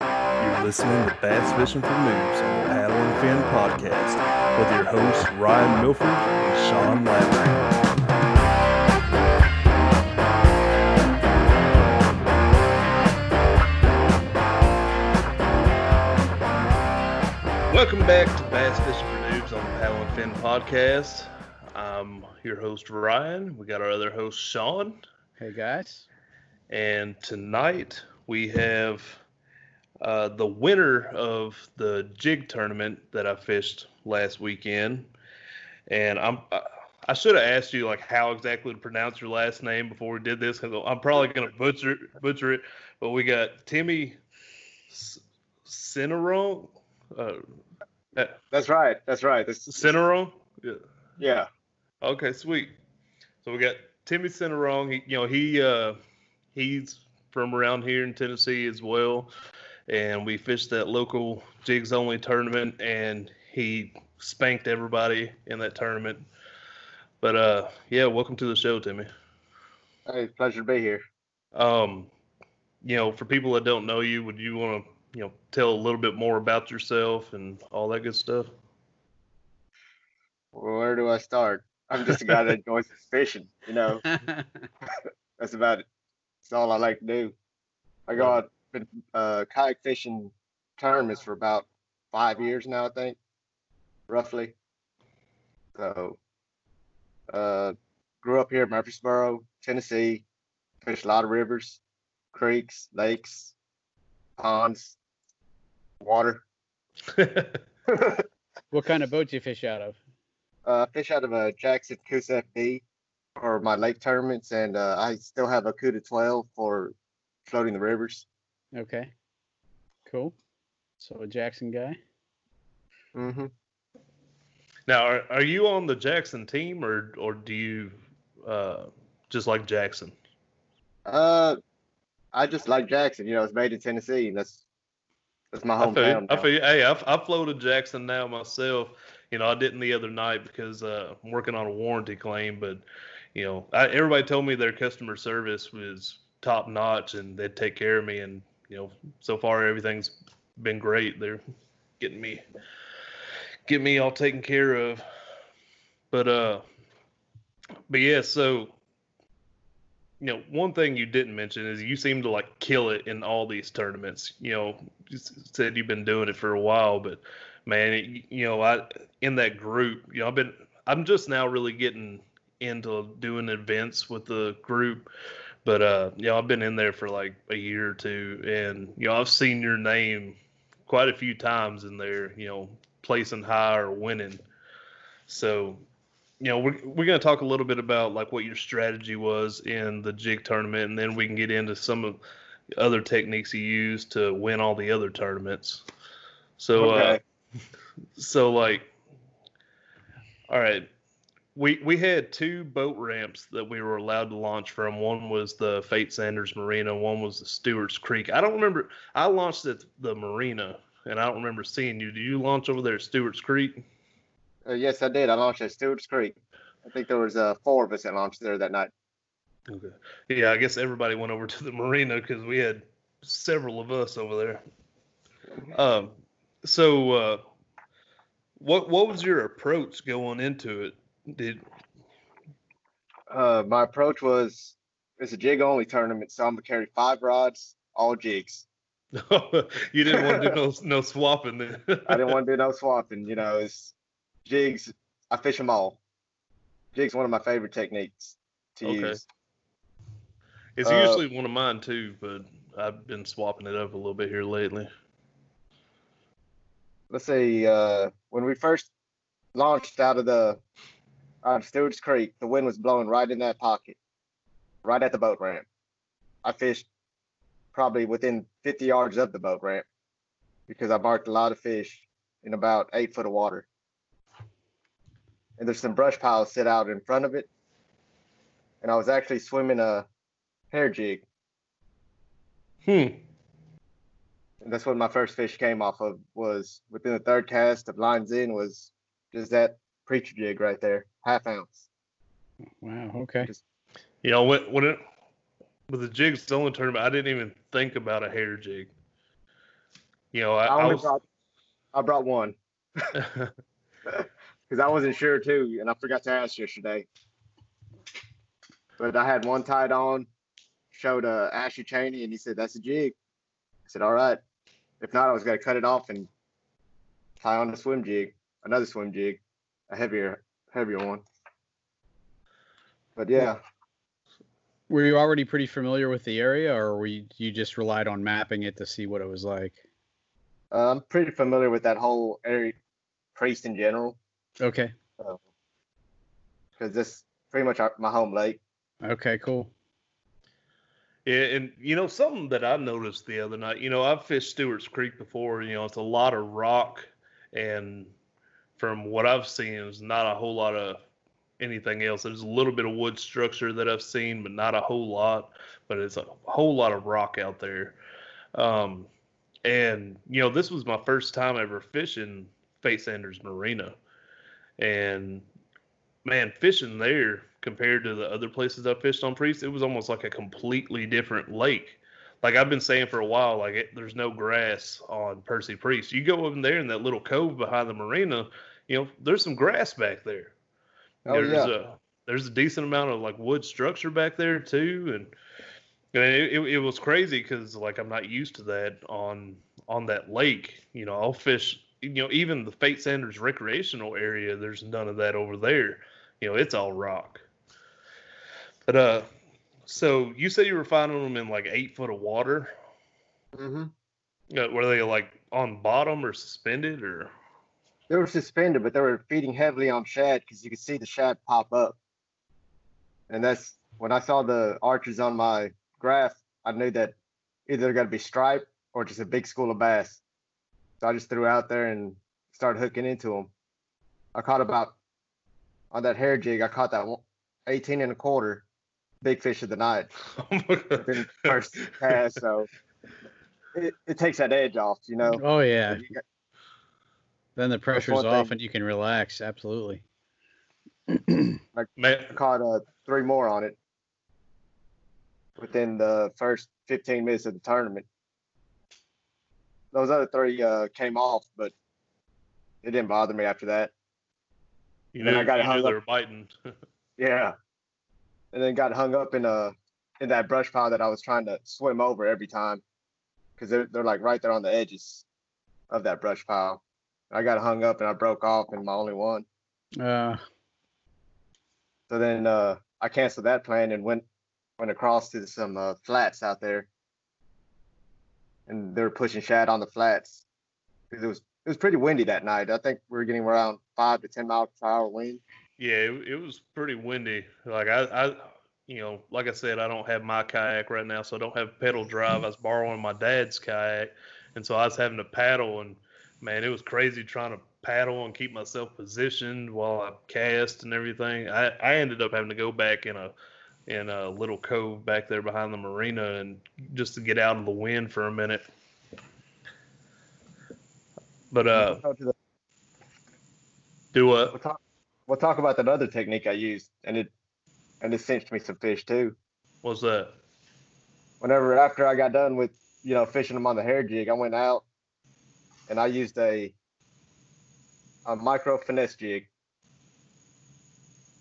You're listening to Bass Fishing for Noobs on the Paddle and Fin podcast with your hosts Ryan Milford and Sean Lavery. Welcome back to Bass Fishing for Noobs on the Paddle and Fin podcast. I'm your host Ryan. We got our other host Sean, Hey guys. and tonight we have uh, the winner of the jig tournament that I fished last weekend. And I'm I- I should have asked you like how exactly to pronounce your last name before we did this because I'm probably gonna butcher butcher it. But we got Timmy Cineron. Uh, uh, That's right. That's right. That's Cineron. Yeah. yeah. Okay, sweet. So we got Timmy Cineron. He, you know, he uh, he's from around here in Tennessee as well, and we fished that local jigs only tournament, and he spanked everybody in that tournament. But uh, yeah, welcome to the show, Timmy. Hey, pleasure to be here. Um, you know, for people that don't know you, would you want to, you know, tell a little bit more about yourself and all that good stuff? Where do I start? I'm just a guy that enjoys fishing. You know, that's about it. That's all I like to do. I got been uh, kayak fishing tournaments for about five years now, I think, roughly. So, uh, grew up here in Murfreesboro, Tennessee. Fished a lot of rivers, creeks, lakes, ponds, water. what kind of boat do you fish out of? uh, fish out of a Jackson Coosa FD for my lake tournaments, and uh, I still have a Cuda 12 for floating the rivers. Okay. Cool. So a Jackson guy. hmm Now, are, are you on the Jackson team, or or do you uh, just like Jackson? Uh, I just like Jackson. You know, it's made in Tennessee, and that's that's my I feel, you. hometown. I feel. Hey, I've, I floated Jackson now myself. You know, I didn't the other night because uh, I'm working on a warranty claim, but you know, I, everybody told me their customer service was top notch and they'd take care of me. And you know, so far everything's been great. They're getting me, getting me all taken care of. But uh, but yeah, so you know, one thing you didn't mention is you seem to like kill it in all these tournaments. You know, you said you've been doing it for a while, but man, it, you know, I in that group, you know, I've been, I'm just now really getting into doing events with the group, but uh, you know, I've been in there for like a year or two, and you know, I've seen your name quite a few times in there, you know, placing high or winning. So, you know, we're we're gonna talk a little bit about like what your strategy was in the jig tournament, and then we can get into some of the other techniques you used to win all the other tournaments. So, uh, so like, all right, we we had two boat ramps that we were allowed to launch from. One was the Fate Sanders Marina. One was the Stewart's Creek. I don't remember. I launched at the Marina, and I don't remember seeing you. Did you launch over there at Stewart's Creek? Uh, yes, I did. I launched at Stewart's Creek. I think there was uh, four of us that launched there that night. Okay. Yeah, I guess everybody went over to the marina because we had several of us over there. Um, so uh, what what was your approach going into it? Did Uh, my approach was it's a jig only tournament, so I'm gonna carry five rods, all jigs. you didn't want to do no no swapping then? I didn't want to do no swapping. You know, it's jigs. I fish them all. Jigs one of my favorite techniques to Okay. use. It's uh, usually one of mine too, but I've been swapping it up a little bit here lately. Let's see. Uh, when we first launched out of the out of Stewart's Creek, the wind was blowing right in that pocket, right at the boat ramp. I fished probably within 50 yards of the boat ramp because I marked a lot of fish in about eight foot of water. And there's some brush piles set out in front of it. And I was actually swimming a hair jig. Hmm. And that's what my first fish came off of was within the third cast of lines in was just that preacher jig right there, half ounce. Wow. Okay. You know when when it with the jigs only tournament, I didn't even think about a hair jig. You know, I, I I only was. brought I brought one because I wasn't sure too, and I forgot to ask yesterday. But I had one tied on, showed uh, Ashley Cheney, and he said that's a jig. I said, all right. If not, I was gonna cut it off and tie on a swim jig, another swim jig, a heavier heavier one. But yeah, Were you already pretty familiar with the area, or were you, you just relied on mapping it to see what it was like? uh, I'm pretty familiar with that whole area, priest in general, Okay. because this pretty much our, my home lake. Okay. Cool. Yeah, and you know something that I noticed the other night. You know, I've fished Stewart's Creek before. You know, it's a lot of rock, and from what I've seen, there's not a whole lot of anything else. There's a little bit of wood structure that I've seen, but not a whole lot. But it's a whole lot of rock out there. Um, and you know, this was my first time ever fishing Fate Sanders Marina, and man, fishing there compared to the other places I fished on Priest, it was almost like a completely different lake. Like I've been saying for a while, like it, there's no grass on Percy Priest. You go over there in that little cove behind the marina, you know, there's some grass back there. Oh there's yeah. a there's a decent amount of like wood structure back there too, and and it, it, it was crazy because like I'm not used to that on on that lake. You know, I'll fish. You know, even the Fate Sanders recreational area, there's none of that over there. You know, it's all rock. But uh, so you said you were finding them in like eight foot of water. Mm hmm Uh, were they like on bottom or suspended or? They were suspended, but they were feeding heavily on shad because you could see the shad pop up. And that's when I saw the arches on my graph, I knew that either they're going to be striped or just a big school of bass. So I just threw out there and started hooking into them. I caught about on that hair jig. I caught that 18 and a quarter, big fish of the night Oh my God. first cast. So it, it takes that edge off, you know. Oh yeah. You got- Then the pressure's one off thing. and you can relax. Absolutely. I caught uh, three more on it within the first 15 minutes of the tournament. Those other three uh, came off, but it didn't bother me after that. you Then knew, I got it you knew hung they up. were biting. Yeah. And then got hung up in uh in that brush pile that I was trying to swim over every time because they're, they're like right there on the edges of that brush pile. I got hung up and I broke off and my only one. Uh, So then uh, I canceled that plan and went went across to some uh, flats out there, and they were pushing shad on the flats because it was it was pretty windy that night. I think we were getting around five to ten miles per hour wind. Yeah, it, it was pretty windy. Like I, I, you know, like I said, I don't have my kayak right now, so I don't have pedal drive. I was borrowing my dad's kayak, and so I was having to paddle, and man, it was crazy trying to paddle and keep myself positioned while I cast and everything. I, I ended up having to go back in a in a little cove back there behind the marina and just to get out of the wind for a minute. But uh, We'll talk to the- do what? we'll talk, we'll talk about that other technique I used, and it and it cinched me some fish too. What's that? Whenever after I got done with you know fishing them on the hair jig, I went out and I used a a micro finesse jig.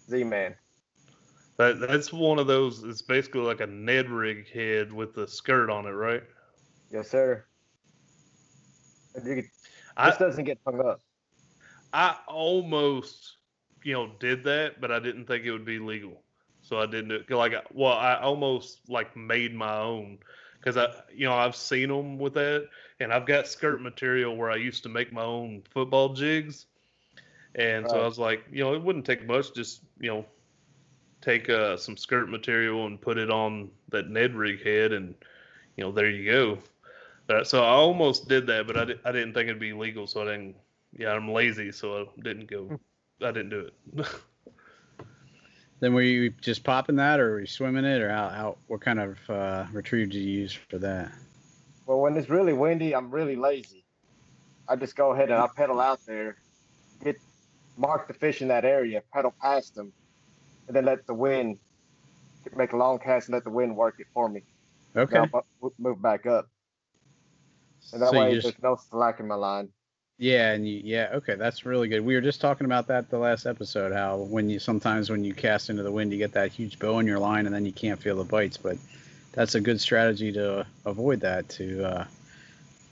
Z man. That that's one of those. It's basically like a Ned rig head with the skirt on it, right? Yes, sir. Could, I this doesn't get hung up. I almost, you know, did that, but I didn't think it would be legal, so I didn't do it. Like, well, I almost like made my own because I, you know, I've seen them with that, and I've got skirt material where I used to make my own football jigs, and so I was like, you know, it wouldn't take much, just you know, take uh, some skirt material and put it on that Ned rig head, and you know, there you go. So I almost did that, but I, di- I didn't think it'd be legal, so I didn't. Yeah, I'm lazy, so I didn't go. I didn't do it. Then were you just popping that, or were you swimming it, or how? how what kind of uh, retrieve did you use for that? Well, when it's really windy, I'm really lazy. I just go ahead and I pedal out there, get mark the fish in that area, pedal past them, and then let the wind make a long cast and let the wind work it for me. Okay. Move back up, and that So way just- there's no slack in my line. Yeah, and you, yeah, okay, that's really good. We were just talking about that the last episode. How when you sometimes when you cast into the wind, you get that huge bow in your line, and then you can't feel the bites. But that's a good strategy to avoid that. To uh,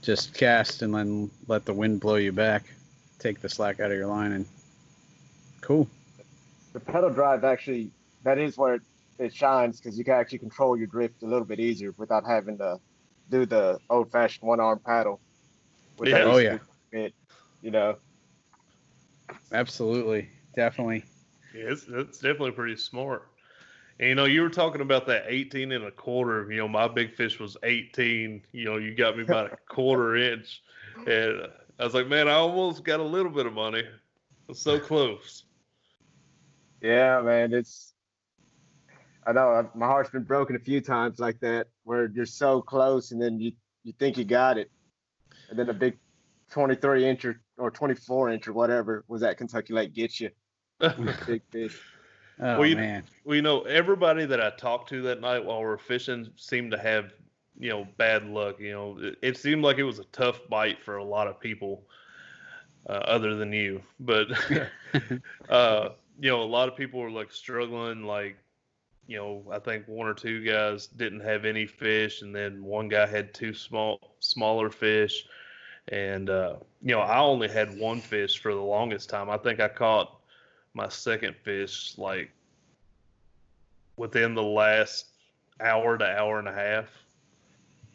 just cast and then let the wind blow you back, take the slack out of your line, and cool. The pedal drive actually that is where it, it shines because you can actually control your drift a little bit easier without having to do the old-fashioned one-arm paddle. Yeah. Oh, to yeah. Do Bit, you know. Absolutely, definitely. Yeah, it's, it's definitely pretty smart. And you know, you were talking about that 18 and a quarter. You know, my big fish was 18. You know, you got me about a quarter inch, and I was like, man, I almost got a little bit of money. It's so close. Yeah, man, it's. I know I- my heart's been broken a few times like that, where you're so close and then you you think you got it, and then a big 23 inch or, or 24 inch or whatever was at Kentucky Lake get you big fish. Oh Well, you- man, Well, you know, everybody that I talked to that night while we are fishing seemed to have, you know, bad luck. You know, it, it seemed like it was a tough bite for a lot of people, uh, other than you. But, uh, you know, a lot of people were like struggling. Like, you know, I think one or two guys didn't have any fish, and then one guy had two small, smaller fish. And, uh, you know, I only had one fish for the longest time. I think I caught my second fish like within the last hour to hour and a half.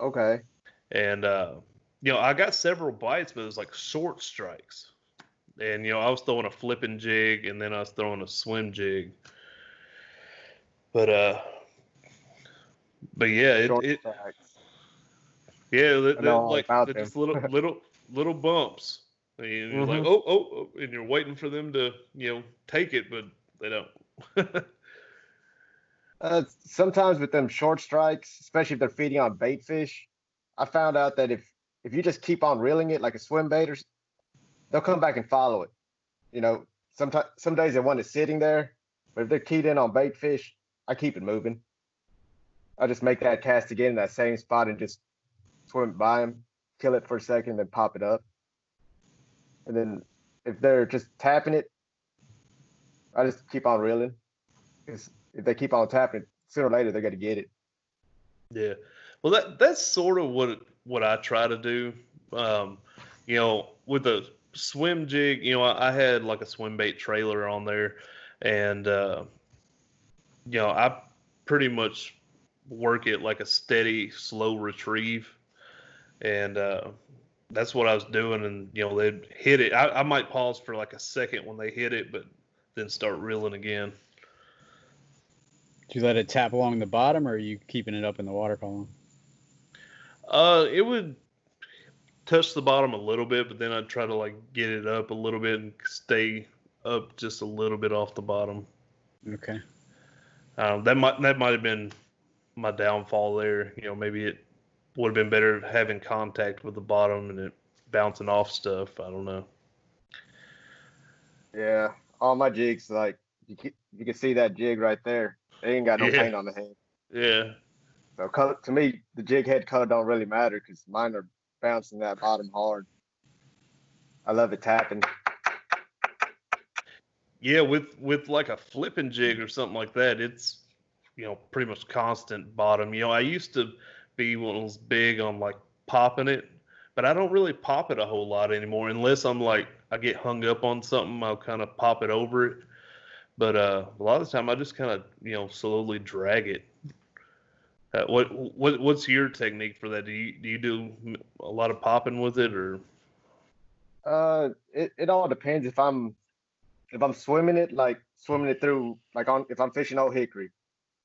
Okay. And uh, you know, I got several bites, but it was like short strikes. And you know, I was throwing a flipping jig and then I was throwing a swim jig. But uh but yeah, it, it. Yeah, that, I know that, all like about they're them. just little little little bumps. And you're like, Mhm. oh, oh, oh, and you're waiting for them to, you know, take it, but they don't. Uh, sometimes with them short strikes, especially if they're feeding on bait fish, I found out that if if you just keep on reeling it like a swim bait, or they'll come back and follow it. You know, sometimes some days they want it sitting there, but if they're keyed in on bait fish, I keep it moving. I just make that cast again in that same spot and just swim by them, kill it for a second, then pop it up. And then if they're just tapping it, I just keep on reeling. 'Cause if they keep on tapping it, sooner or later they're gonna get it. Yeah. Well, that that's sort of what what I try to do. Um, you know, with the swim jig, you know, I, I had like a swim bait trailer on there, and uh, you know, I pretty much work it like a steady, slow retrieve, and uh, that's what I was doing. And you know, they'd hit it. I, I might pause for like a second when they hit it, but then start reeling again. Do you let it tap along the bottom, or are you keeping it up in the water column? Uh, it would touch the bottom a little bit, but then I'd try to like get it up a little bit and stay up just a little bit off the bottom. Okay. Um, that might that might have been my downfall there. You know, maybe it would have been better having contact with the bottom and it bouncing off stuff. I don't know. Yeah, all my jigs like you can, you can see that jig right there. They ain't got no Yeah. paint on the head. Yeah, So color, to me, the jig head color don't really matter because mine are bouncing that bottom hard. I love it tapping. yeah. With with like a flipping jig or something like that, it's you know pretty much constant bottom. You know, I used to be one of those big on like popping it, but I don't really pop it a whole lot anymore unless I'm like I get hung up on something. I'll kind of pop it over it. But uh, a lot of the time, I just kind of you know slowly drag it. Uh, what what what's your technique for that? Do you do you do a lot of popping with it or? Uh, it, it all depends if I'm if I'm swimming it like swimming it through like on if I'm fishing Old Hickory,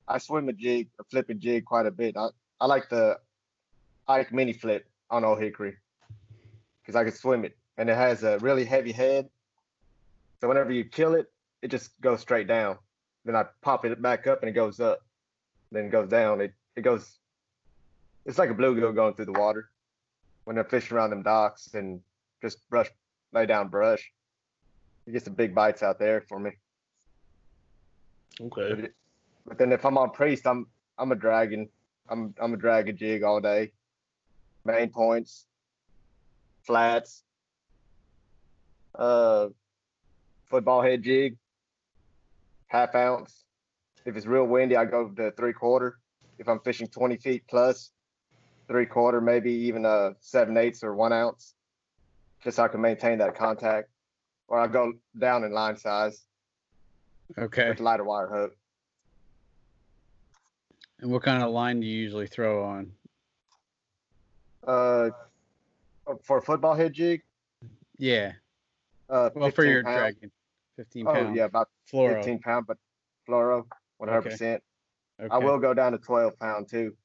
I swim a jig a flipping jig quite a bit. I I like the Ike mini flip on Old Hickory because I can swim it and it has a really heavy head. So whenever you kill it, it just goes straight down. Then I pop it back up and it goes up. Then it goes down. It it goes. It's like a bluegill going through the water when they're fishing around them docks and just brush, lay down brush. You get some big bites out there for me. Okay. But then if I'm on priest, I'm I'm a dragon. I'm I'm a dragon jig all day. Main points, flats, uh, football head jig, half ounce. If it's real windy, I go to three quarter. If I'm fishing 20 feet plus, three quarter, maybe even a seven eighths or one ounce, just so I can maintain that contact. Or I go down in line size Okay. with lighter wire hook. And what kind of line do you usually throw on? Uh, for football head jig, Yeah. uh, Well, for your pound. dragon, 15 Oh yeah, about fluoro. 15 pound, but fluoro, 100. percent I will go down to 12 pound too.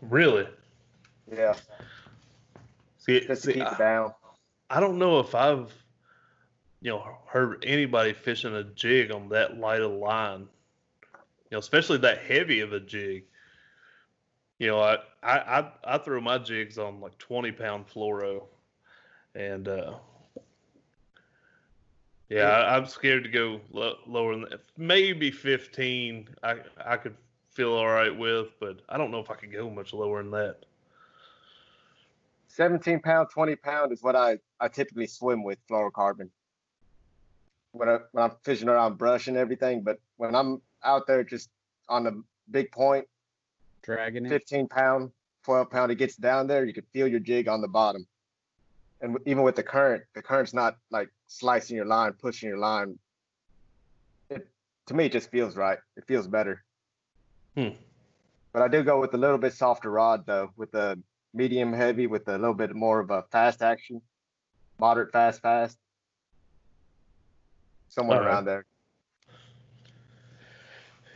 Really? Yeah, See, just to see, keep I- it down. I don't know if I've, you know, heard anybody fishing a jig on that light of line. You know, especially that heavy of a jig. You know, I I I, I throw my jigs on like twenty pound fluoro, and uh, yeah, I, I'm scared to go lo- lower than that. Maybe fifteen. I I could feel all right with, but I don't know if I could go much lower than that. 17 pound, 20 pound is what I, I typically swim with fluorocarbon. When, I, when I'm fishing around brush and everything, but when I'm out there just on the big point, Dragon it. 15 pound, 12 pound, it gets down there, you can feel your jig on the bottom. And even with the current, the current's not like slicing your line, pushing your line. It, to me, it just feels right. It feels better. Hmm. But I do go with a little bit softer rod though, with the medium heavy, with a little bit more of a fast action, moderate fast fast, somewhere Alright. around there.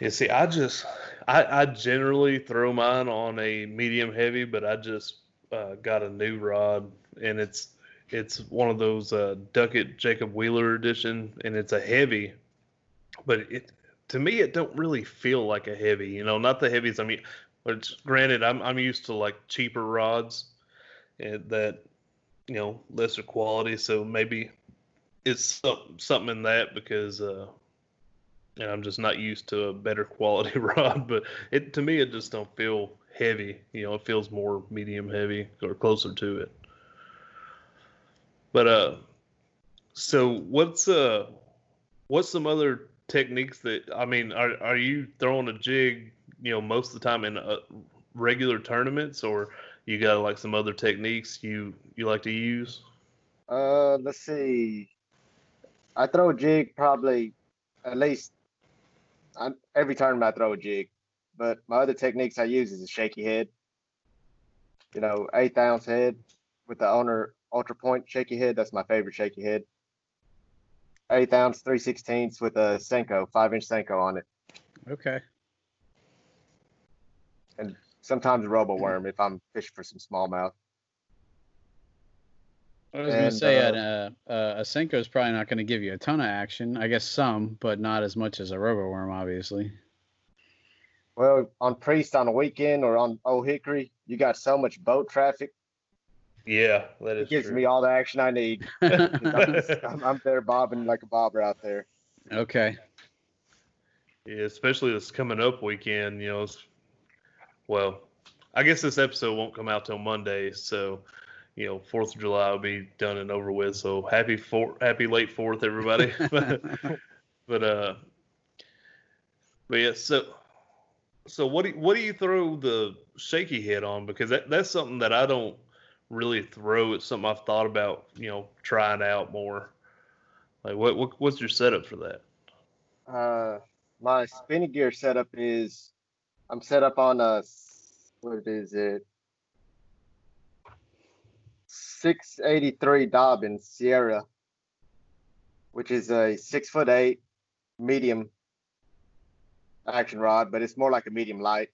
Yeah, see, I just, I, I generally throw mine on a medium heavy, but I just uh, got a new rod, and it's it's one of those uh, Duckett Jacob Wheeler edition, and it's a heavy, but it to me it don't really feel like a heavy. You know, not the heavies. I mean, granted, I'm I'm used to like cheaper rods, and that you know lesser quality, so maybe it's some, something in that because. uh and I'm just not used to a better quality rod. But it to me, it just don't feel heavy. You know, it feels more medium heavy or closer to it. But uh, so what's uh, what's some other techniques that I mean, are are you throwing a jig? You know, most of the time in uh, regular tournaments, or you got like some other techniques you you like to use? Uh, let's see. I throw a jig probably at least I, every tournament I throw a jig, but my other techniques I use is a shaky head. You know, eighth ounce head with the owner ultra point shaky head. That's my favorite shaky head. eighth ounce, three sixteenths with a Senko, five inch Senko on it. Okay. And sometimes a robo worm if I'm fishing for some smallmouth. I was gonna say, uh, uh, uh, a Senko is probably not gonna give you a ton of action. I guess some, but not as much as a robo worm, obviously. Well, on Priest on a weekend or on Old Hickory, you got so much boat traffic. Yeah, that It is gives true. me all the action I need. I'm, I'm there bobbing like a bobber out there. okay. Yeah, especially this coming up weekend, you know. It's, well, I guess this episode won't come out till Monday, so you know, Fourth of July will be done and over with. So happy four, happy late Fourth, everybody. but uh, but yeah, so so what do you, what do you throw the shaky head on? Because that that's something that I don't really throw. It's something I've thought about, you know, trying out more. Like, what, what what's your setup for that? Uh, my spinning gear setup is I'm set up on a what is it? 683 Dobyns Sierra, which is a six foot eight medium action rod, but it's more like a medium light.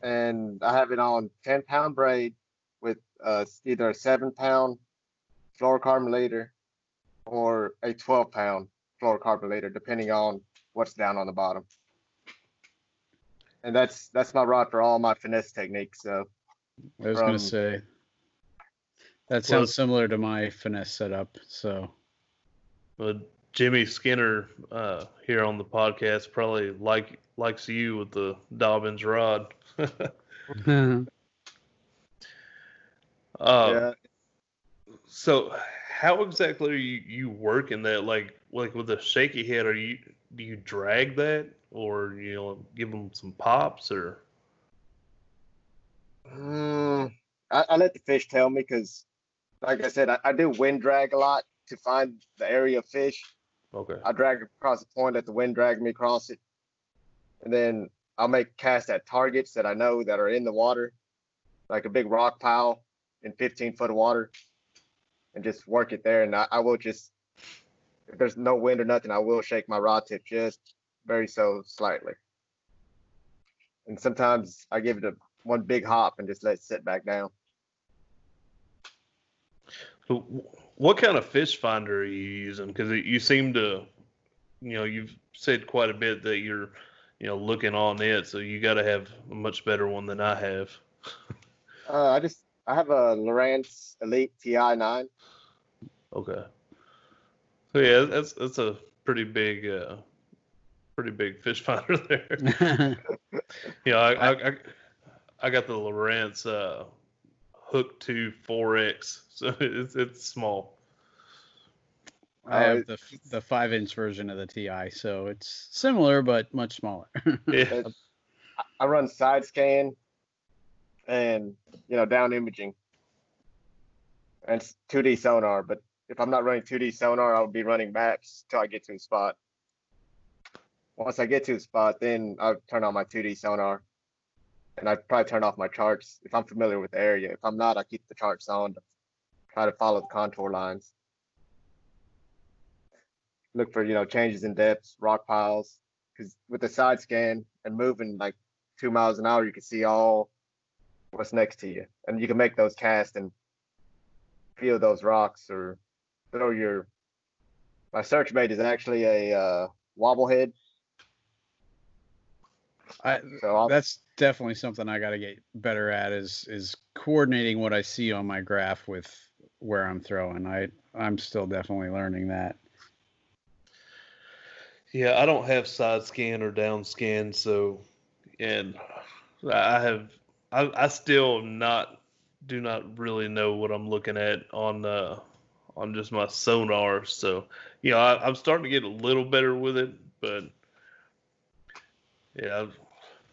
And I have it on 10 pound braid with uh, either a seven pound fluorocarbon leader or a 12 pound fluorocarbon leader, depending on what's down on the bottom. And that's that's my rod for all my finesse techniques. So I was gonna say. That Well- sounds similar to my finesse setup. So. But Jimmy Skinner uh, here on the podcast probably like likes you with the Dobyns rod. uh, yeah, So, how exactly are you, you working that? Like, like with a shaky head, are you do you drag that, or you know, give them some pops, or mm, I, I let the fish tell me because, like I said, I, I do wind drag a lot to find the area of fish. okay, I drag across the point, let the wind drag me across it, and then I'll make casts at targets that I know that are in the water, like a big rock pile in 15 foot of water, and just work it there. And I, I will just, if there's no wind or nothing, I will shake my rod tip just very so slightly. And sometimes I give it a one big hop and just let it sit back down. so what kind of fish finder are you using? Because you seem to, you know, you've said quite a bit that you're, you know, looking on it, so you got to have a much better one than I have. Uh, I just, I have a Lowrance Elite TI9. Okay. So yeah, that's that's a pretty big, uh, pretty big fish finder there. Yeah, I, I, I, I got the Lowrance uh, Hook 2 4X, so it's it's small. I have the the five inch version of the Ti, so it's similar but much smaller. Yeah, I run side scan and you know down imaging and 2D sonar. But if I'm not running 2D sonar, I'll be running maps till I get to a spot. Once I get to a spot, then I'll turn on my 2D sonar, and I probably turn off my charts if I'm familiar with the area. If I'm not, I keep the charts on to try to follow the contour lines. Look for you know changes in depths, rock piles, because with the side scan and moving like two miles an hour, you can see all what's next to you, and you can make those casts and feel those rocks or throw your. My search bait is actually a uh, wobble head, I, so I'll, that's definitely something I got to get better at is is coordinating what I see on my graph with where I'm throwing. I I'm still definitely learning that. yeah. I don't have side scan or down scan, so and I have I, I still not do not really know what I'm looking at on uh on just my sonar. So you know, I, I'm starting to get a little better with it, but yeah,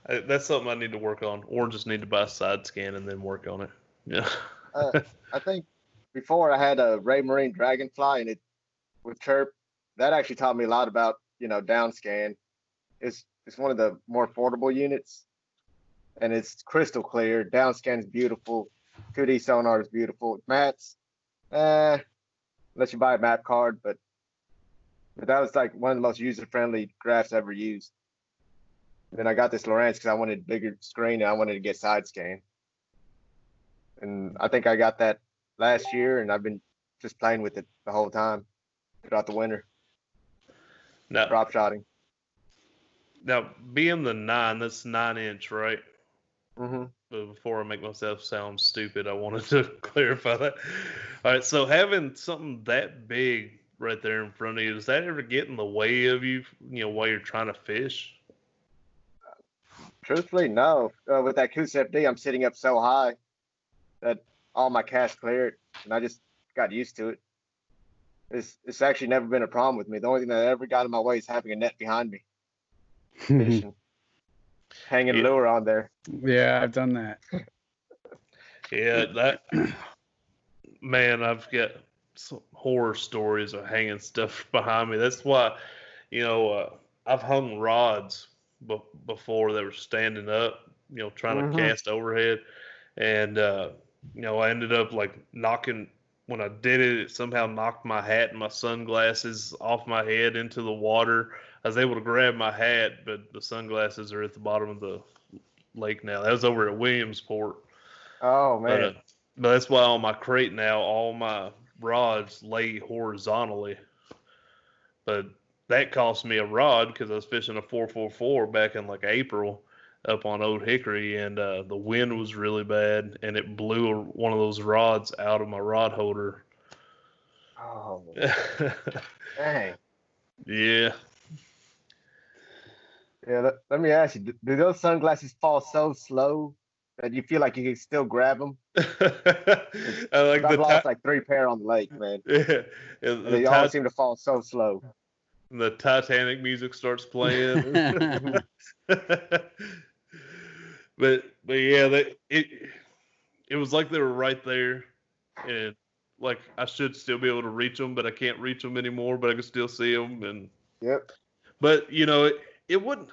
that's something I need to work on, or just need to buy a side scan and then work on it. Yeah. uh, I think before I had a Raymarine Dragonfly and it with chirp, that actually taught me a lot about you know down scan. It's it's one of the more affordable units, and it's crystal clear. Down scan is beautiful. 2D sonar is beautiful. Mats, uh, unless you buy a map card. But but that was like one of the most user friendly graphs ever used. Then I got this Lowrance because I wanted bigger screen and I wanted to get side scan. And I think I got that last year, and I've been just playing with it the whole time throughout the winter, Now, drop shotting. now being the nine, that's nine inch, right? hmm But before I make myself sound stupid, I wanted to clarify that. All right, so having something that big right there in front of you, does that ever get in the way of you, you know, while you're trying to fish? Truthfully, no. Uh, with that Coosa FD, I'm sitting up so high that all my cast cleared, and I just got used to it. It's it's actually never been a problem with me. The only thing that ever got in my way is having a net behind me, fishing, hanging Yeah. lure on there. yeah, I've done that. Yeah, that man, I've got some horror stories of hanging stuff behind me. That's why, you know, uh, I've hung rods be- before they were standing up, you know, trying Mhm. to cast overhead, and uh, you know, I ended up like knocking. When I did it, it somehow knocked my hat and my sunglasses off my head into the water. I was able to grab my hat, but the sunglasses are at the bottom of the lake now. That was over at Williamsport. Oh But, man, uh, but that's why on my crate now, all my rods lay horizontally. But that cost me a rod because I was fishing a 444 back in like April up on Old Hickory, and uh, the wind was really bad, and it blew a, one of those rods out of my rod holder. oh yeah, dang. Yeah, let, let me ask you: do, do those sunglasses fall so slow that you feel like you can still grab them? I like I've the lost like three pair on the lake, man. yeah, the, they ti- all seem to fall so slow. The Titanic music starts playing. but but yeah, they, it it was like they were right there, and like I should still be able to reach them, but I can't reach them anymore. But I can still see them, and Yep. but you know it, it wouldn't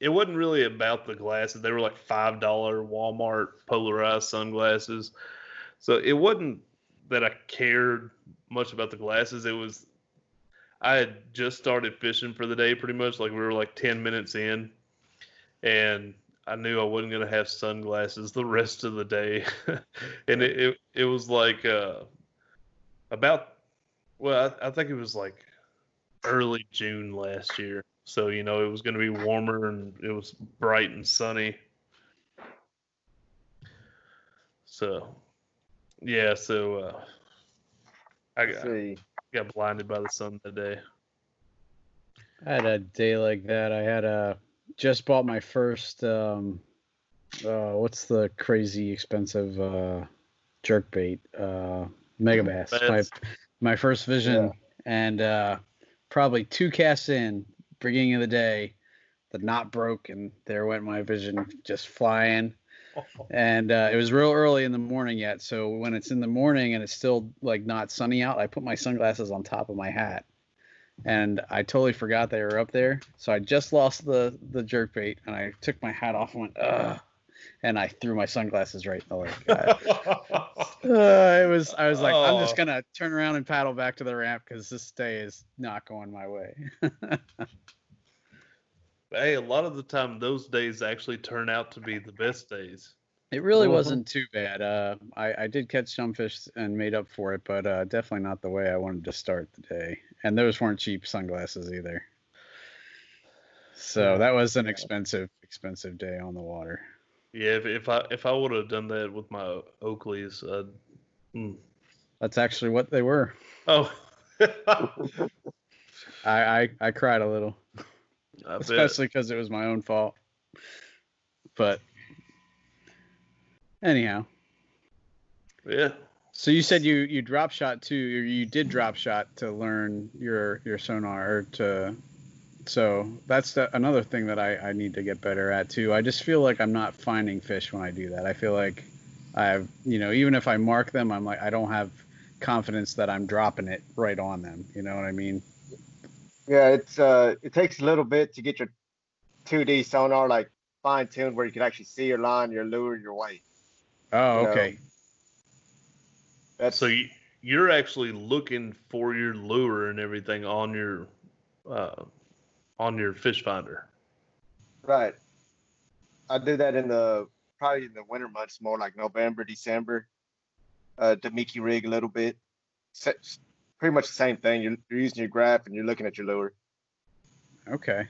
it wasn't really about the glasses. They were like five dollar Walmart polarized sunglasses, so it wasn't that I cared much about the glasses. It was I had just started fishing for the day, pretty much. Like we were like ten minutes in, and I knew I wasn't gonna have sunglasses the rest of the day, and it, it it was like uh about well I, I think it was like early June last year. So, you know, it was going to be warmer and it was bright and sunny. So, yeah, so uh, I got, see. Got blinded by the sun today. I had a day like that. I had a just bought my first um uh what's the crazy expensive uh jerk bait uh Megabass. My my first vision Yeah. and uh probably two casts in beginning of the day the knot broke and there went my vision just flying and uh, it was real early in the morning yet so when it's in the morning and it's still like not sunny out i put my sunglasses on top of my hat. And i totally forgot they were up there so i just lost the the jerk bait and i took my hat off and went Ugh, and i threw my sunglasses right in the lake uh, it was i was like i'm just Oh. gonna turn around and paddle back to the ramp because this day is not going my way hey, a lot of the time, those days actually turn out to be the best days. It really wasn't too bad. Uh, I, I did catch some fish and made up for it, but uh, definitely not the way I wanted to start the day. And those weren't cheap sunglasses either. So that was an expensive, expensive day on the water. Yeah, if, if I if I would have done that with my Oakleys, I'd, mm. That's actually what they were. oh, I, I, I cried a little, I especially because it was my own fault. But anyhow, Yeah. so you said you you drop shot too, or you did drop shot to learn your your sonar or to so that's the, another thing that I, I need to get better at too. I just feel like I'm not finding fish when I do that. I feel like I've you know even if I mark them, I'm like I don't have confidence that I'm dropping it right on them. You know what I mean? Yeah, it's uh, it takes a little bit to get your 2D sonar like fine tuned where you can actually see your line, your lure, your weight. Oh, okay. That's So you you're actually looking for your lure and everything on your uh, on your fish finder. Right. I do that in the probably in the winter months, more like November, December. Uh, to Mickey rig a little bit. Pretty much the same thing. You're, you're using your graph and you're looking at your lure. Okay.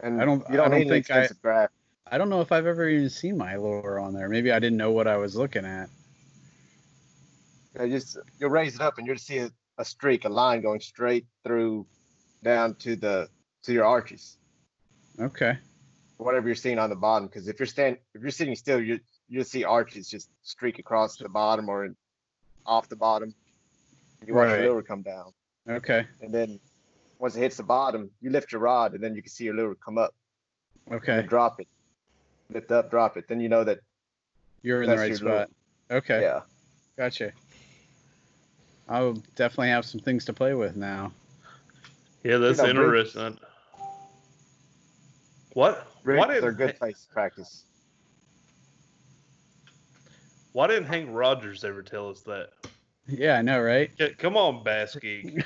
And I don't- You don't I don't think I- graph. I don't know if I've ever even seen my lure on there. Maybe I didn't know what I was looking at. You just you'll raise it up and you'll see a, a streak, a line going straight through down to the to your arches, Okay. whatever you're seeing on the bottom. Because if you're stand if you're sitting still, you you'll see arches just streak across the bottom or off the bottom. You watch Right. your lure come down, Okay. and then once it hits the bottom, you lift your rod, and then you can see your lure come up and Okay. drop it. Lift up, drop it. Then you know that You're in the right your lure. spot. Okay. yeah. Gotcha. I'll definitely have some things to play with now. Yeah, that's know, rigs- interesting. What? Why Rigs didn't are a good place to practice. Why didn't Hank Rogers ever tell us that? Yeah, I know, right? Come on, Bass Geek.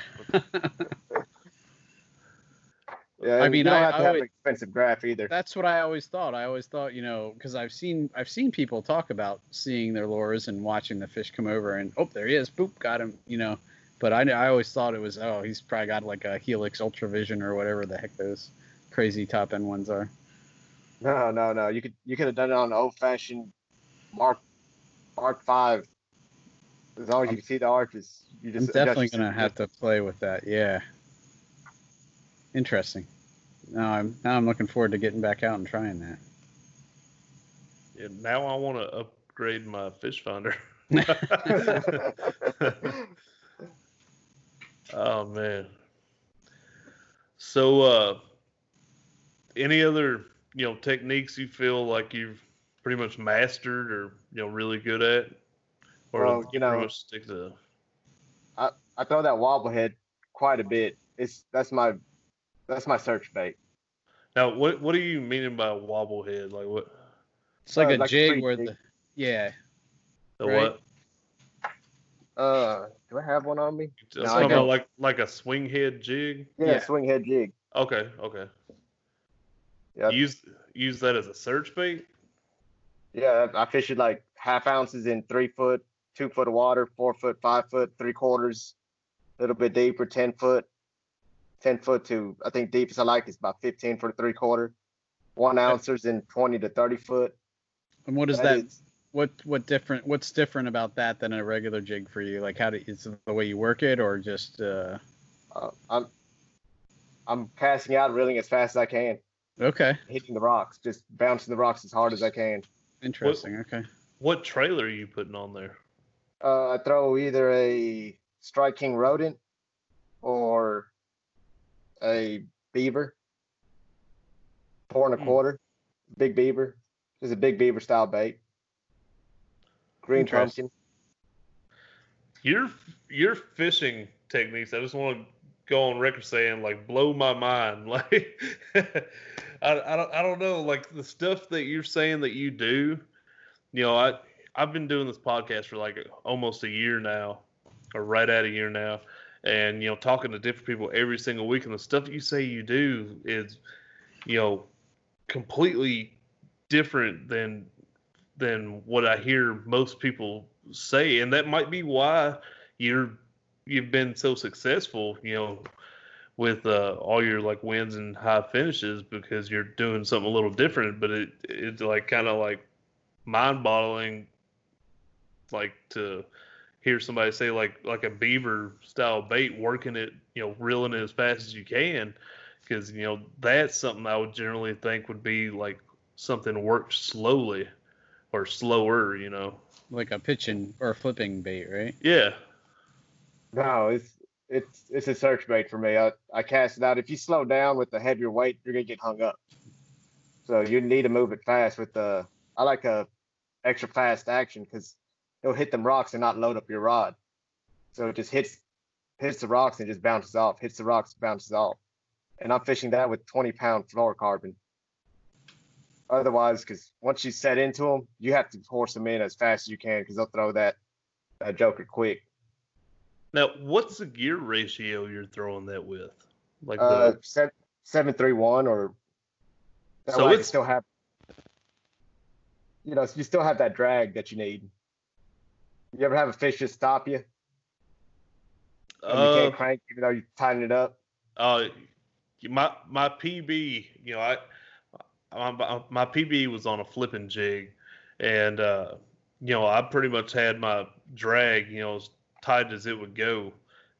Yeah, I mean, you don't I- have to I have always- an expensive graph either. That's what I always thought. I always thought, you know, because I've seen I've seen people talk about seeing their lures and watching the fish come over and oh, there he is, boop, got him, you know. But I I always thought it was oh, he's probably got like a Helix Ultravision or whatever the heck those crazy top end ones are. No, no, no. You could you could have done it on an old fashioned Mark Mark Five. As long as you can see the arches, you I'm just definitely gonna have to play with that. Yeah. Interesting. Now I'm now I'm looking forward to getting back out and trying that. Yeah, now I want to upgrade my fish finder. oh man. So uh any other, you know, techniques you feel like you've pretty much mastered or, you know, really good at? Or Well, you know- much stick to I throw that wobblehead quite a bit. It's that's my that's my search bait. Now what what are you meaning by wobble head? Like what It's like Uh, a like jig free where jig. the yeah. the Right. what? Uh, do I have one on me? Just I talking about like like a swing head jig? Yeah, Yeah. swing head jig. Okay, okay. Yeah, Use use that as a search bait? yeah. I I fish it like half ounces in three foot, two foot of water, four foot, five foot, three quarters, a little bit deeper, ten foot, ten foot to I think deepest I like is about fifteen for the three quarter. One ounces in twenty to thirty foot. And what is that? is- What what different? What's different about that than a regular jig for you? Like how do is it the way you work it or just uh Uh, I'm I'm casting out, reeling as fast as I can, okay? hitting the rocks, just bouncing the rocks as hard as I can. Interesting. Okay. What trailer are you putting on there? Uh, I throw either a striking rodent or a beaver, four and a Hmm. quarter, big beaver, just a big beaver style bait. Green pumpkin. Your your fishing techniques, I just want to go on record saying like blow my mind. Like I, I don't I don't know like the stuff that you're saying that you do. You know, I I've been doing this podcast for like almost a year now, or right at a year now, and you know talking to different people every single week, and the stuff you say you do is, you know, completely different than than what I hear most people say, and that might be why you're you've been so successful. You know, with uh, all your like wins and high finishes because you're doing something a little different. But it it's like kind of like mind boggling, like to hear somebody say like like a beaver style bait, working it, you know, reeling it as fast as you can, because you know that's something I would generally think would be like something worked slowly or slower, you know. Like a pitching or flipping bait, right? Yeah. No, it's it's it's a search bait for me. I, I cast it out. If you slow down with the heavier weight, you're gonna get hung up. So you need to move it fast with the. I like a extra fast action because it'll hit them rocks and not load up your rod. So it just hits hits the rocks and just bounces off. Hits the rocks, bounces off. And I'm fishing that with 20 pound fluorocarbon. Otherwise, because once you set into them, you have to force them in as fast as you can because they'll throw that that joker quick. Now, what's the gear ratio you're throwing that with? Like uh, the... seven, seven three one or so you still have you know you still have that drag that you need. You ever have a fish just stop you? And uh, you can't crank even though you tighten it up. Uh, my my PB, you know, I my, my PB was on a flipping jig, and uh, you know, I pretty much had my drag, you know, as tight as it would go.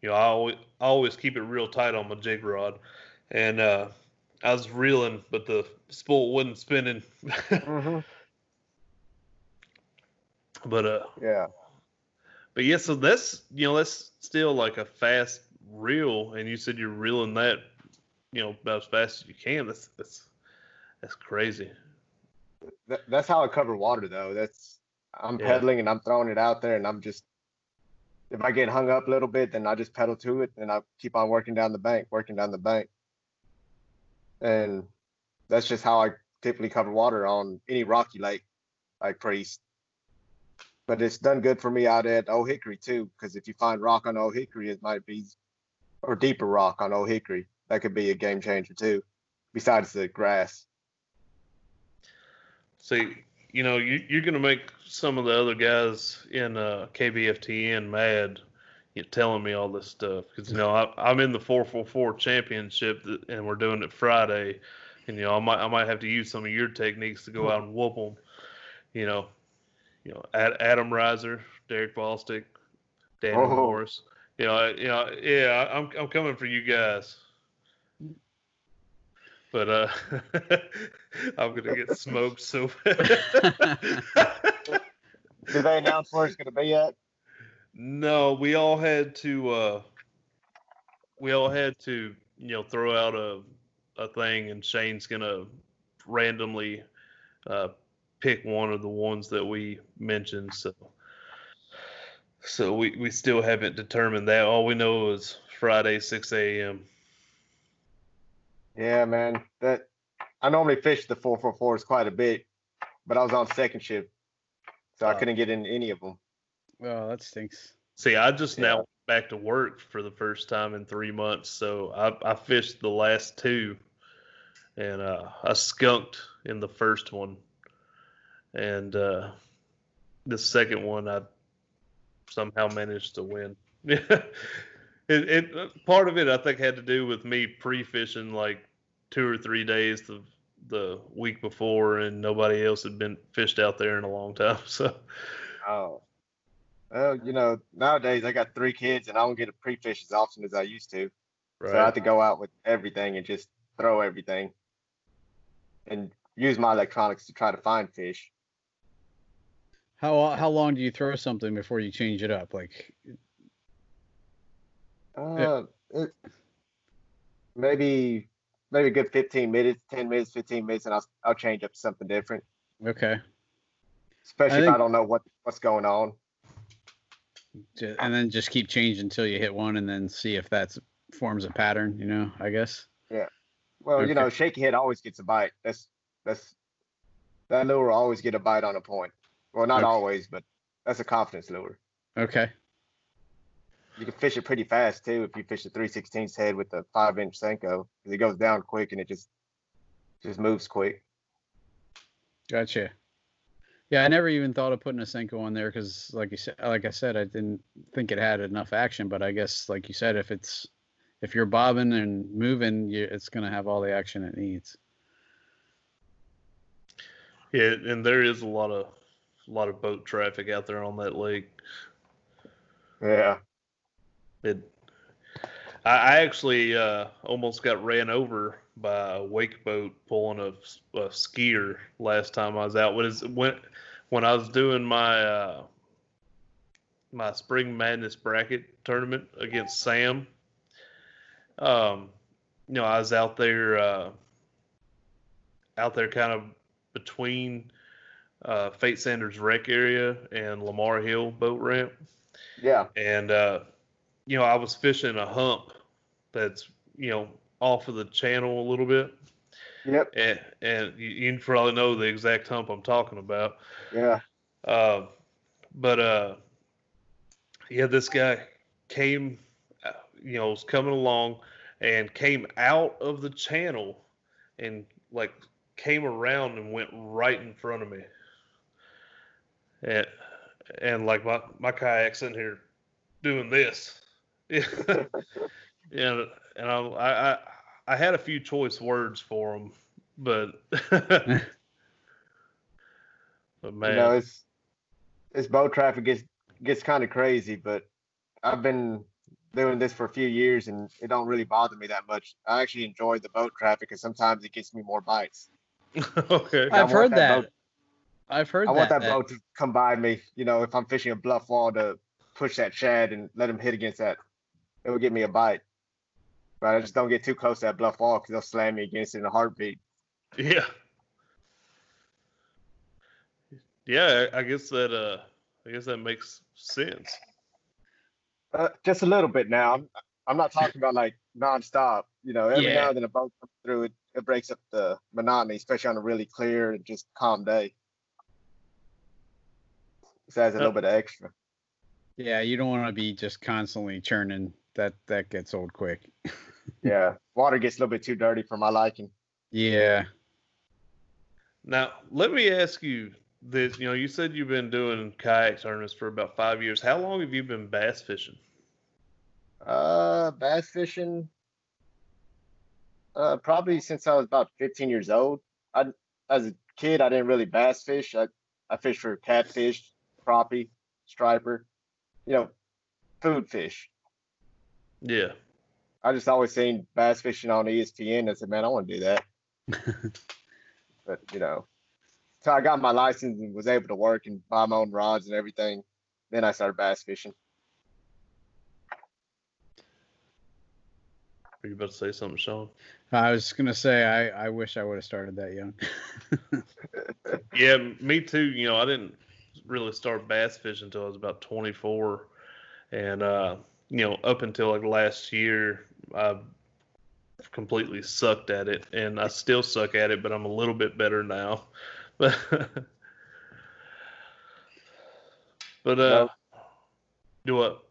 You know, I always I always keep it real tight on my jig rod, and uh, I was reeling, but the spool wasn't spinning. mm-hmm. But uh, yeah. But yeah, so that's you know that's still like a fast reel, and you said you're reeling that, you know, about as fast as you can. That's that's that's crazy. That, that's how I cover water, though. That's I'm yeah. pedaling and I'm throwing it out there, and I'm just if I get hung up a little bit, then I just pedal to it, and I keep on working down the bank, working down the bank, and that's just how I typically cover water on any rocky lake, like Priest. But it's done good for me out at Old Hickory too, because if you find rock on Old Hickory, it might be, or deeper rock on Old Hickory, that could be a game changer too, besides the grass. See, you know, you, you're going to make some of the other guys in uh, KBFTN mad you telling me all this stuff because you know I, am in the 444 championship and we're doing it Friday, and you know I might I might have to use some of your techniques to go out and whoop them. You know, you know Adam Reiser, Derek Bostic, Daniel oh. Morris. You know, you know, yeah, I'm I'm coming for you guys. But uh, I'm gonna get smoked so bad. Did they announce where it's gonna be at? No, we all had to. Uh, we all had to, you know, throw out a a thing, and Shane's gonna randomly uh, pick one of the ones that we mentioned. So, so we we still haven't determined that. All we know is Friday, six a.m. Yeah, man. That I normally fish the four four fours quite a bit, but I was on second shift, so I couldn't get in any of them. Well, that stinks. See, I just yeah. now back to work for the first time in three months, so I, I fished the last two, and uh, I skunked in the first one, and uh, the second one I somehow managed to win. it, it part of it I think had to do with me pre-fishing like two or three days the the week before, and nobody else had been fished out there in a long time. So, oh, well, you know, nowadays I got three kids, and I don't get to pre-fish as often as I used to. Right. So I have to go out with everything and just throw everything, and use my electronics to try to find fish. How how long do you throw something before you change it up? Like uh, it, maybe maybe a good 15 minutes, 10 minutes, 15 minutes, and I'll I'll change up something different. Okay. Especially I if I don't know what what's going on. And then just keep changing until you hit one, and then see if that forms a pattern. You know, I guess. Yeah. Well, okay. you know, shaky head always gets a bite. That's that's that lure always get a bite on a point. Well, not okay. always, but that's a confidence lure. Okay you can fish it pretty fast too if you fish the 316 head with a five inch Senko because it goes down quick and it just just moves quick. Gotcha. Yeah, I never even thought of putting a Senko on there because, like you said, like I said, I didn't think it had enough action. But I guess, like you said, if it's if you're bobbing and moving, you, it's going to have all the action it needs. Yeah, and there is a lot of a lot of boat traffic out there on that lake. Yeah. It. I actually uh, almost got ran over by a wake boat pulling a, a skier last time I was out. When is when when I was doing my uh, my spring madness bracket tournament against Sam. Um, you know, I was out there uh, out there kind of between uh, Fate Sanders Rec area and Lamar Hill boat ramp. Yeah. And uh, you know, I was fishing a hump that's, you know, off of the channel a little bit. Yep. And, and you, you probably know the exact hump I'm talking about. Yeah. Uh, but uh, yeah, this guy came, uh, you know, was coming along and came out of the channel and like came around and went right in front of me. And and like my my kayak's in here doing this. Yeah. and and I, I I had a few choice words for him, but but man, You know, it's this boat traffic gets gets kind of crazy, but I've been doing this for a few years and it don't really bother me that much. I actually enjoy the boat traffic and sometimes it gets me more bites. okay. I I've heard that that. boat- I've heard I want that, that. boat to come by me, you know, if I'm fishing a bluff wall to push that shad and let him hit against that. It would give me a bite. But I just don't get too close to that bluff wall because they'll slam me against it in a heartbeat. Yeah. Yeah, I I guess that uh I guess that makes sense. Uh, just a little bit now. I'm, I'm not talking about like nonstop. You know, every Yeah. now and then a boat comes through it, it breaks up the monotony, especially on a really clear and just calm day. Just adds a little bit of extra. Yeah, you don't want to be just constantly churning. That that gets old quick. Yeah, water gets a little bit too dirty for my liking. Yeah. Now, let me ask you this, you know, you said you've been doing kayak tournaments for about 5 years. How long have you been bass fishing? Uh, bass fishing. Uh, probably since I was about 15 years old. I, as a kid, I didn't really bass fish. I, I fished for catfish, crappie, striper, you know, food fish. Yeah. I just always seen bass fishing on ESPN. I said, man, I want to do that. but you know, so I got my license and was able to work and buy my own rods and everything. Then I started bass fishing. Are you about to say something, Sean? I was gonna say I, I wish I would have started that young. Yeah, me too. You know, I didn't really start bass fishing until I was about 24, and uh, you know, up until like last year, I completely sucked at it, and I still suck at it, but I'm a little bit better now. But but uh, do what?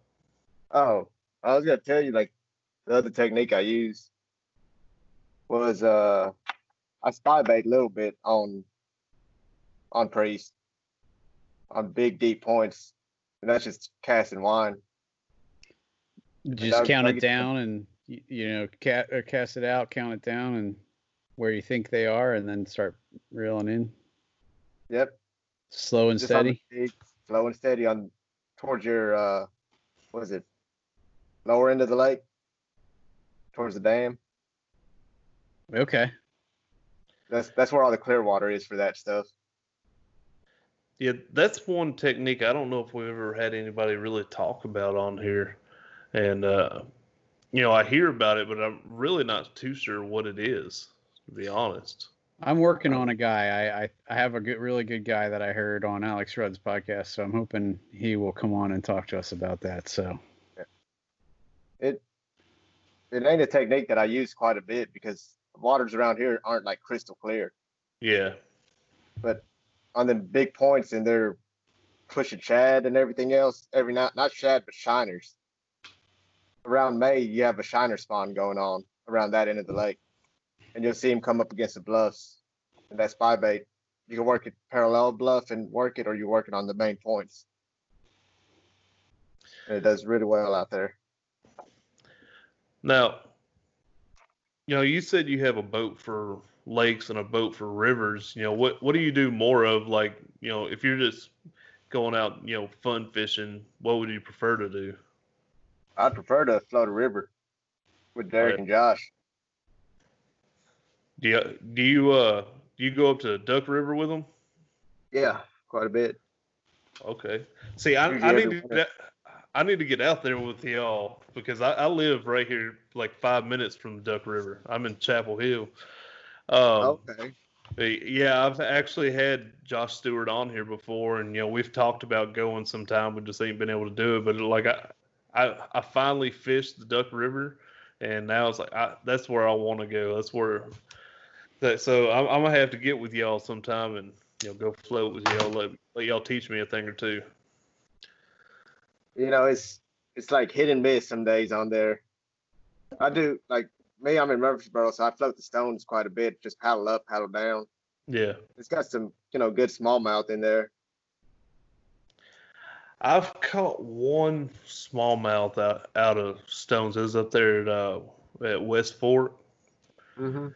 Oh, I was gonna tell you like the other technique I used was uh I spy bait a little bit on on priest on big deep points, and that's just casting wine. Just count it down and you know cat or cast it out, count it down, and where you think they are, and then start reeling in Yep, slow and just steady. big, slow and steady on towards your uh what is it lower end of the lake towards the dam. Okay. That's that's where all the clear water is for that stuff. Yeah, that's one technique I don't know if we've ever had anybody really talk about on here. And uh you know, I hear about it, but I'm really not too sure what it is, to be honest. I'm working on a guy. I, I, I have a good, really good guy that I heard on Alex Rudd's podcast, so I'm hoping he will come on and talk to us about that. So It it ain't a technique that I use quite a bit because the waters around here aren't like crystal clear. Yeah. But on the big points and they're pushing shad and everything else every night, not shad but shiners. Around May, you have a shiner spawn going on around that end of the lake, and you'll see him come up against the bluffs, and that's spy bait. You can work it parallel bluff and work it, or you work it on the main points. And it does really well out there. Now, you know, you said you have a boat for lakes and a boat for rivers. You know, what what do you do more of? Like, you know, if you're just going out, you know, fun fishing, what would you prefer to do? I'd prefer to float a river with Derek Right. and Josh. Do you do you uh do you go up to Duck River with them? Yeah, quite a bit. Okay. See, I, I need to get, I need to get out there with y'all because I, I live right here, like five minutes from Duck River. I'm in Chapel Hill. Um, Okay. Yeah, I've actually had Josh Stewart on here before, and you know we've talked about going sometime. We just ain't been able to do it. But like I, I, I finally fished the Duck River, and now it's like I, that's where I want to go. That's where. That so I'm, I'm gonna have to get with y'all sometime and you know go float with y'all. Let, let y'all teach me a thing or two. You know, it's it's like hit and miss some days on there. I do like me. I'm in Murfreesboro, so I float the stones quite a bit. Just paddle up, paddle down. Yeah. It's got some you know good smallmouth in there. I've caught one smallmouth out, out of stones. It was up there at uh, at West Fork. Mm-hmm.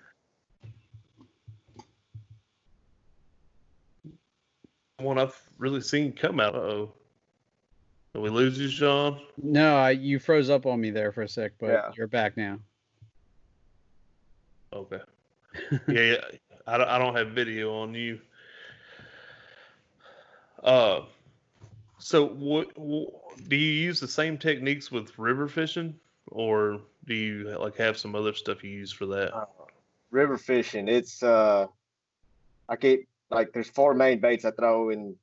One I've really seen come out. Oh, did we lose you, Sean? No, I, you froze up on me there for a sec, but Yeah. you're back now. Okay. yeah, yeah. I don't, I don't have video on you. Uh, so what, what do you use the same techniques with river fishing, or do you like have some other stuff you use for that? Uh, river fishing. It's uh, I keep like there's four main baits I throw in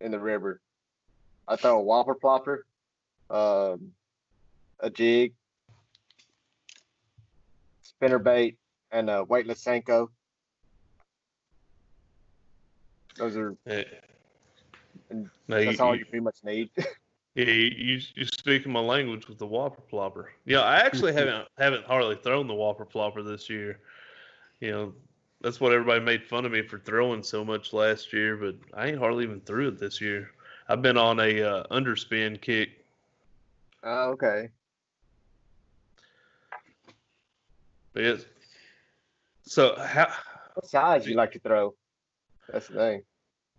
in the river. I throw a whopper plopper, um, a jig, spinner bait, and a weightless senko. Those are Yeah. No, you, that's all you- you pretty much need. yeah, you, you you speaking my language with the whopper plopper. Yeah, I actually haven't haven't hardly thrown the whopper plopper this year. You know, that's what everybody made fun of me for throwing so much last year, but I ain't hardly even threw it this year. I've been on a uh, underspin kick. Oh, okay. But yes. So how What size you like to throw? That's the thing.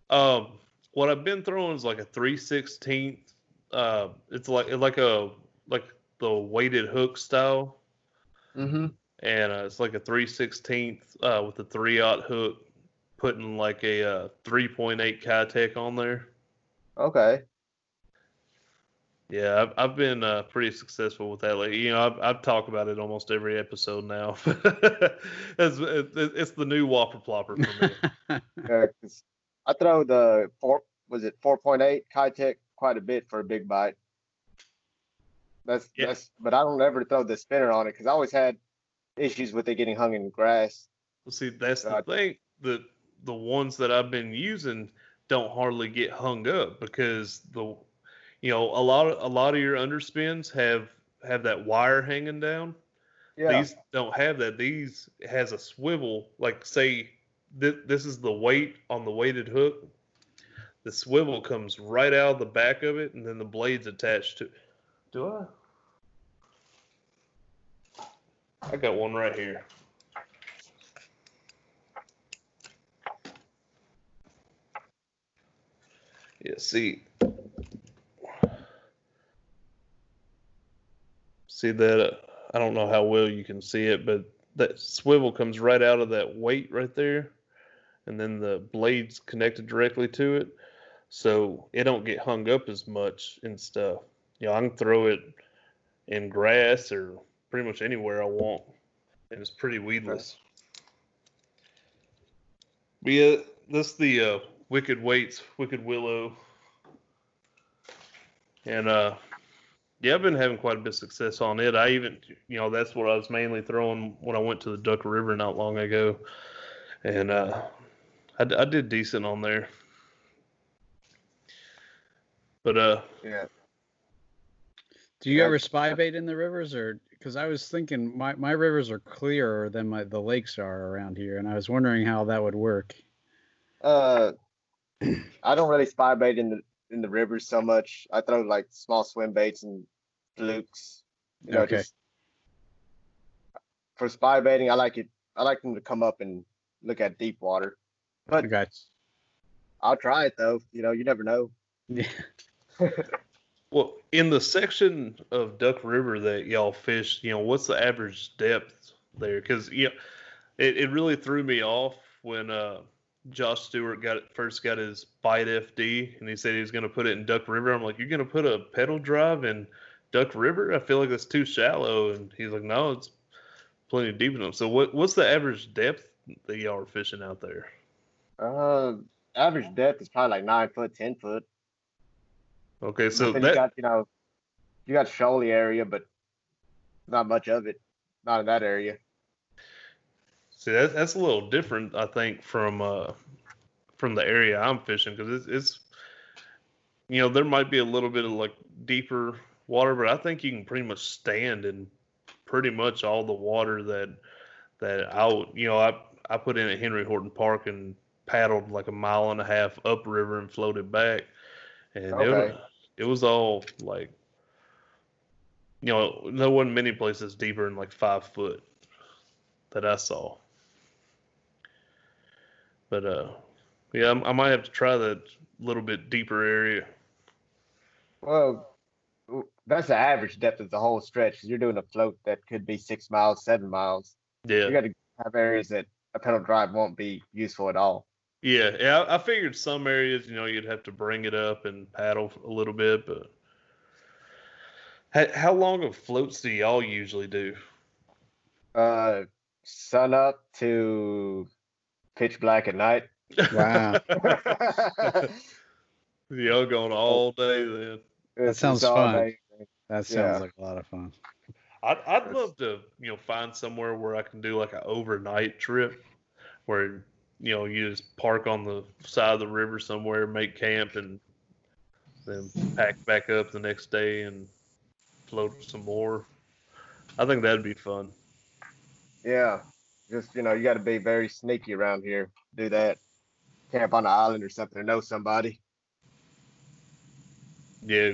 um what I've been throwing is like a three sixteenth. Uh, it's like it's like a like the weighted hook style. Mm-hmm. and uh, it's like a 316th uh, with a three aught hook, putting like a uh, 3.8 Keitech on there. Okay. Yeah, I've, I've been uh, pretty successful with that. Like, you know, I've, I've talked about it almost every episode now. it's, it, it's the new Whopper Plopper for me. Yeah, 'cause I throw the four was it four point eight Keitech quite a bit for a big bite. That's Yeah. that's but I don't ever throw the spinner on it because I always had issues with it getting hung in grass. Well, see, that's the Gotcha. thing. The the ones that I've been using don't hardly get hung up because the you know a lot of a lot of your underspins have have that wire hanging down. Yeah. These don't have that. These has a swivel. Like say th- this is the weight on the weighted hook. The swivel comes right out of the back of it, and then the blade's attached to. It. Do I? I got one right here. Yeah, see. See that? I don't know how well you can see it, but that swivel comes right out of that weight right there, and then the blade's connected directly to it, so it don't get hung up as much and stuff. You know, I can throw it in grass or pretty much anywhere I want, and it's pretty weedless. But yeah, that's the uh, Wicked Weights, Wicked Willow, and uh, yeah, I've been having quite a bit of success on it. I even, you know, that's what I was mainly throwing when I went to the Duck River not long ago, and uh, I, I did decent on there. But uh, yeah. Do you ever spy bait in the rivers, or because I was thinking my, my rivers are clearer than my the lakes are around here, and I was wondering how that would work. Uh, I don't really spy bait in the in the rivers so much. I throw like small swim baits and flukes. You know, Okay. just for spy baiting, I like it. I like them to come up and look at deep water. I But got I'll try it though. You know, you never know. yeah. Well, in the section of Duck River that y'all fish, you know, what's the average depth there? Because you know, it, it really threw me off when uh, Josh Stewart got first got his bite FD, and he said he was going to put it in Duck River. I'm like, you're going to put a pedal drive in Duck River? I feel like that's too shallow. And he's like, no, it's plenty deep enough. So what what's the average depth that y'all are fishing out there? Uh, average depth is probably like nine foot, ten foot. Okay, so then you got you know, you got shoaly area, but not much of it. Not in that area. See, that, that's a little different, I think, from uh, from the area I'm fishing because it's, it's, you know, there might be a little bit of like deeper water, but I think you can pretty much stand in pretty much all the water that that I would, you know, I I put in at Henry Horton Park and paddled like a mile and a half upriver and floated back, and it, was, it was all like, you know, there wasn't many places deeper than like five foot that I saw. But uh, yeah, I, I might have to try that little bit deeper area. Well, that's the average depth of the whole stretch. you're doing a float that could be six miles, seven miles. Yeah, You got to have areas that a pedal drive won't be useful at all. Yeah, yeah. I, I figured some areas, you know, you'd have to bring it up and paddle a little bit, but how, how long of floats do y'all usually do? Uh, sun up to pitch black at night. Wow. Y'all going all day then? It's- sounds it's fun. day. That sounds Yeah. like a lot of fun. I'd I'd love to, you know, find somewhere where I can do like an overnight trip, where you know you just park on the side of the river somewhere, make camp, and then pack back up the next day and float some more. I think that'd be fun. Yeah, just you know, you got to be very sneaky around here. Do that. Camp on an island or something, or know somebody. Yeah,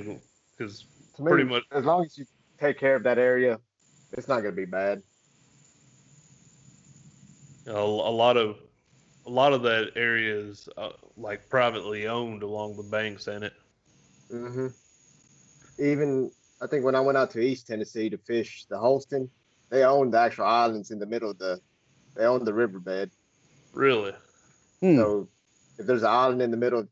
because Pretty much. As long as you take care of that area, it's not gonna be bad. a, a lot of a lot of that area is uh, like privately owned along the banks, ain't it? hmm Even I think when I went out to East Tennessee to fish the Holston, they owned the actual islands in the middle of the. They own the riverbed. Really? Hmm. So if there's an island in the middle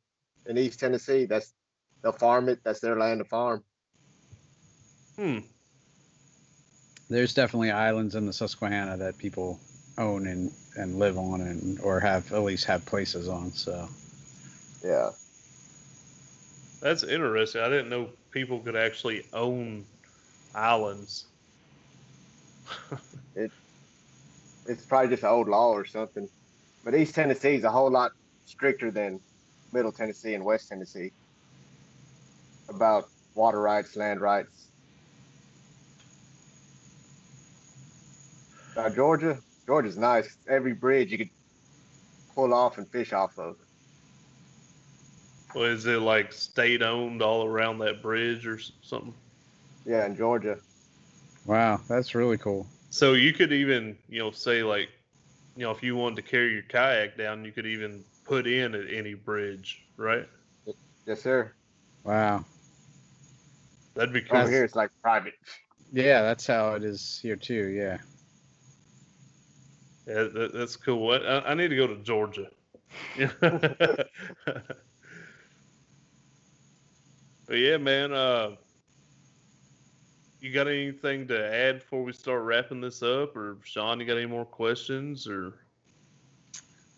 in East Tennessee, that's they'll farm it. That's their land to farm. Hmm. There's definitely islands in the Susquehanna that people own and, and live on and or have at least have places on. So Yeah. That's interesting. I didn't know people could actually own islands. It's probably just an old law or something. But East Tennessee is a whole lot stricter than Middle Tennessee and West Tennessee about water rights, land rights. Now Georgia, Georgia's nice. Every bridge you could pull off and fish off of. Well, is it like state owned all around that bridge or something? Yeah, in Georgia. wow, that's really cool. So you could even, you know, say like, you know, if you wanted to carry your kayak down, you could even put in at any bridge, right? Yes, sir. Wow. That'd be cool. Over here it's like private. Yeah, that's how it is here too. Yeah. Yeah, that, that's cool. I, I need to go to Georgia. but yeah, man. Uh, you got anything to add before we start wrapping this up, or Sean? You got any more questions, or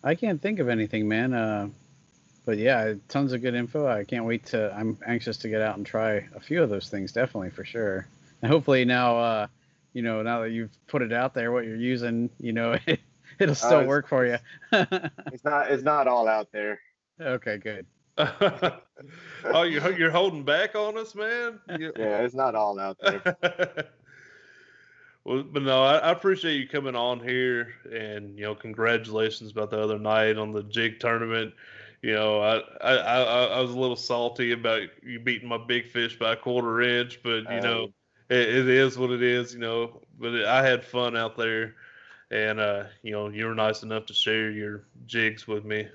I can't think of anything, man. Uh, but yeah, tons of good info. I can't wait to. I'm anxious to get out and try a few of those things, definitely for sure. And hopefully now, uh, you know, now that you've put it out there, what you're using, you know, it'll still it's- work for you. It's not it's not all out there. okay, good. oh, you're you're holding back on us, man. Yeah, it's not all out there. well, but no, I, I appreciate you coming on here, and you know, congratulations about the other night on the jig tournament. You know, I I, I, I was a little salty about you beating my big fish by a quarter inch, but you know, it, it is what it is. You know, but it, I had fun out there, and uh, you know, you were nice enough to share your jigs with me.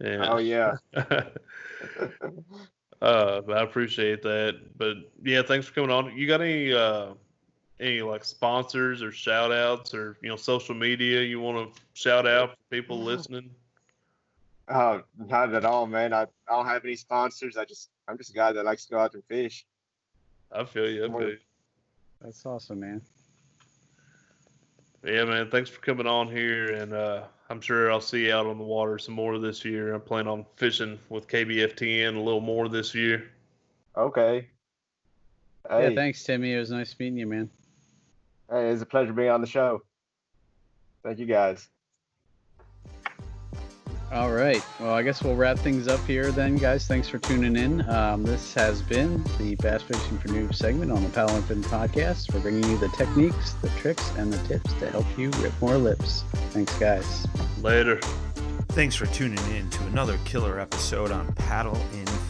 And, Oh yeah. uh, I appreciate that. But yeah, thanks for coming on. You got any uh any like sponsors or shout outs or you know social media you want to shout out for people listening? Oh, not at all, man. I, I don't have any sponsors. I just I'm just a guy that likes to go out and fish. I feel you. I feel you. That's awesome, man. Yeah, man. Thanks for coming on here, and uh, I'm sure I'll see you out on the water some more this year. I plan on fishing with KBFTN a little more this year. Okay. Hey, Yeah, thanks, Timmy. It was nice meeting you, man. hey, it was a pleasure being on the show. Thank you guys. All right. Well, I guess we'll wrap things up here then, guys. Thanks for tuning in. Um, this has been the Bass Fishing for Noobs segment on the Paddle and Fin podcast. We're bringing you the techniques, the tricks, and the tips to help you rip more lips. Thanks, guys. Later. Thanks for tuning in to another killer episode on Paddle and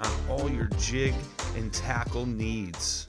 on all your jig and tackle needs.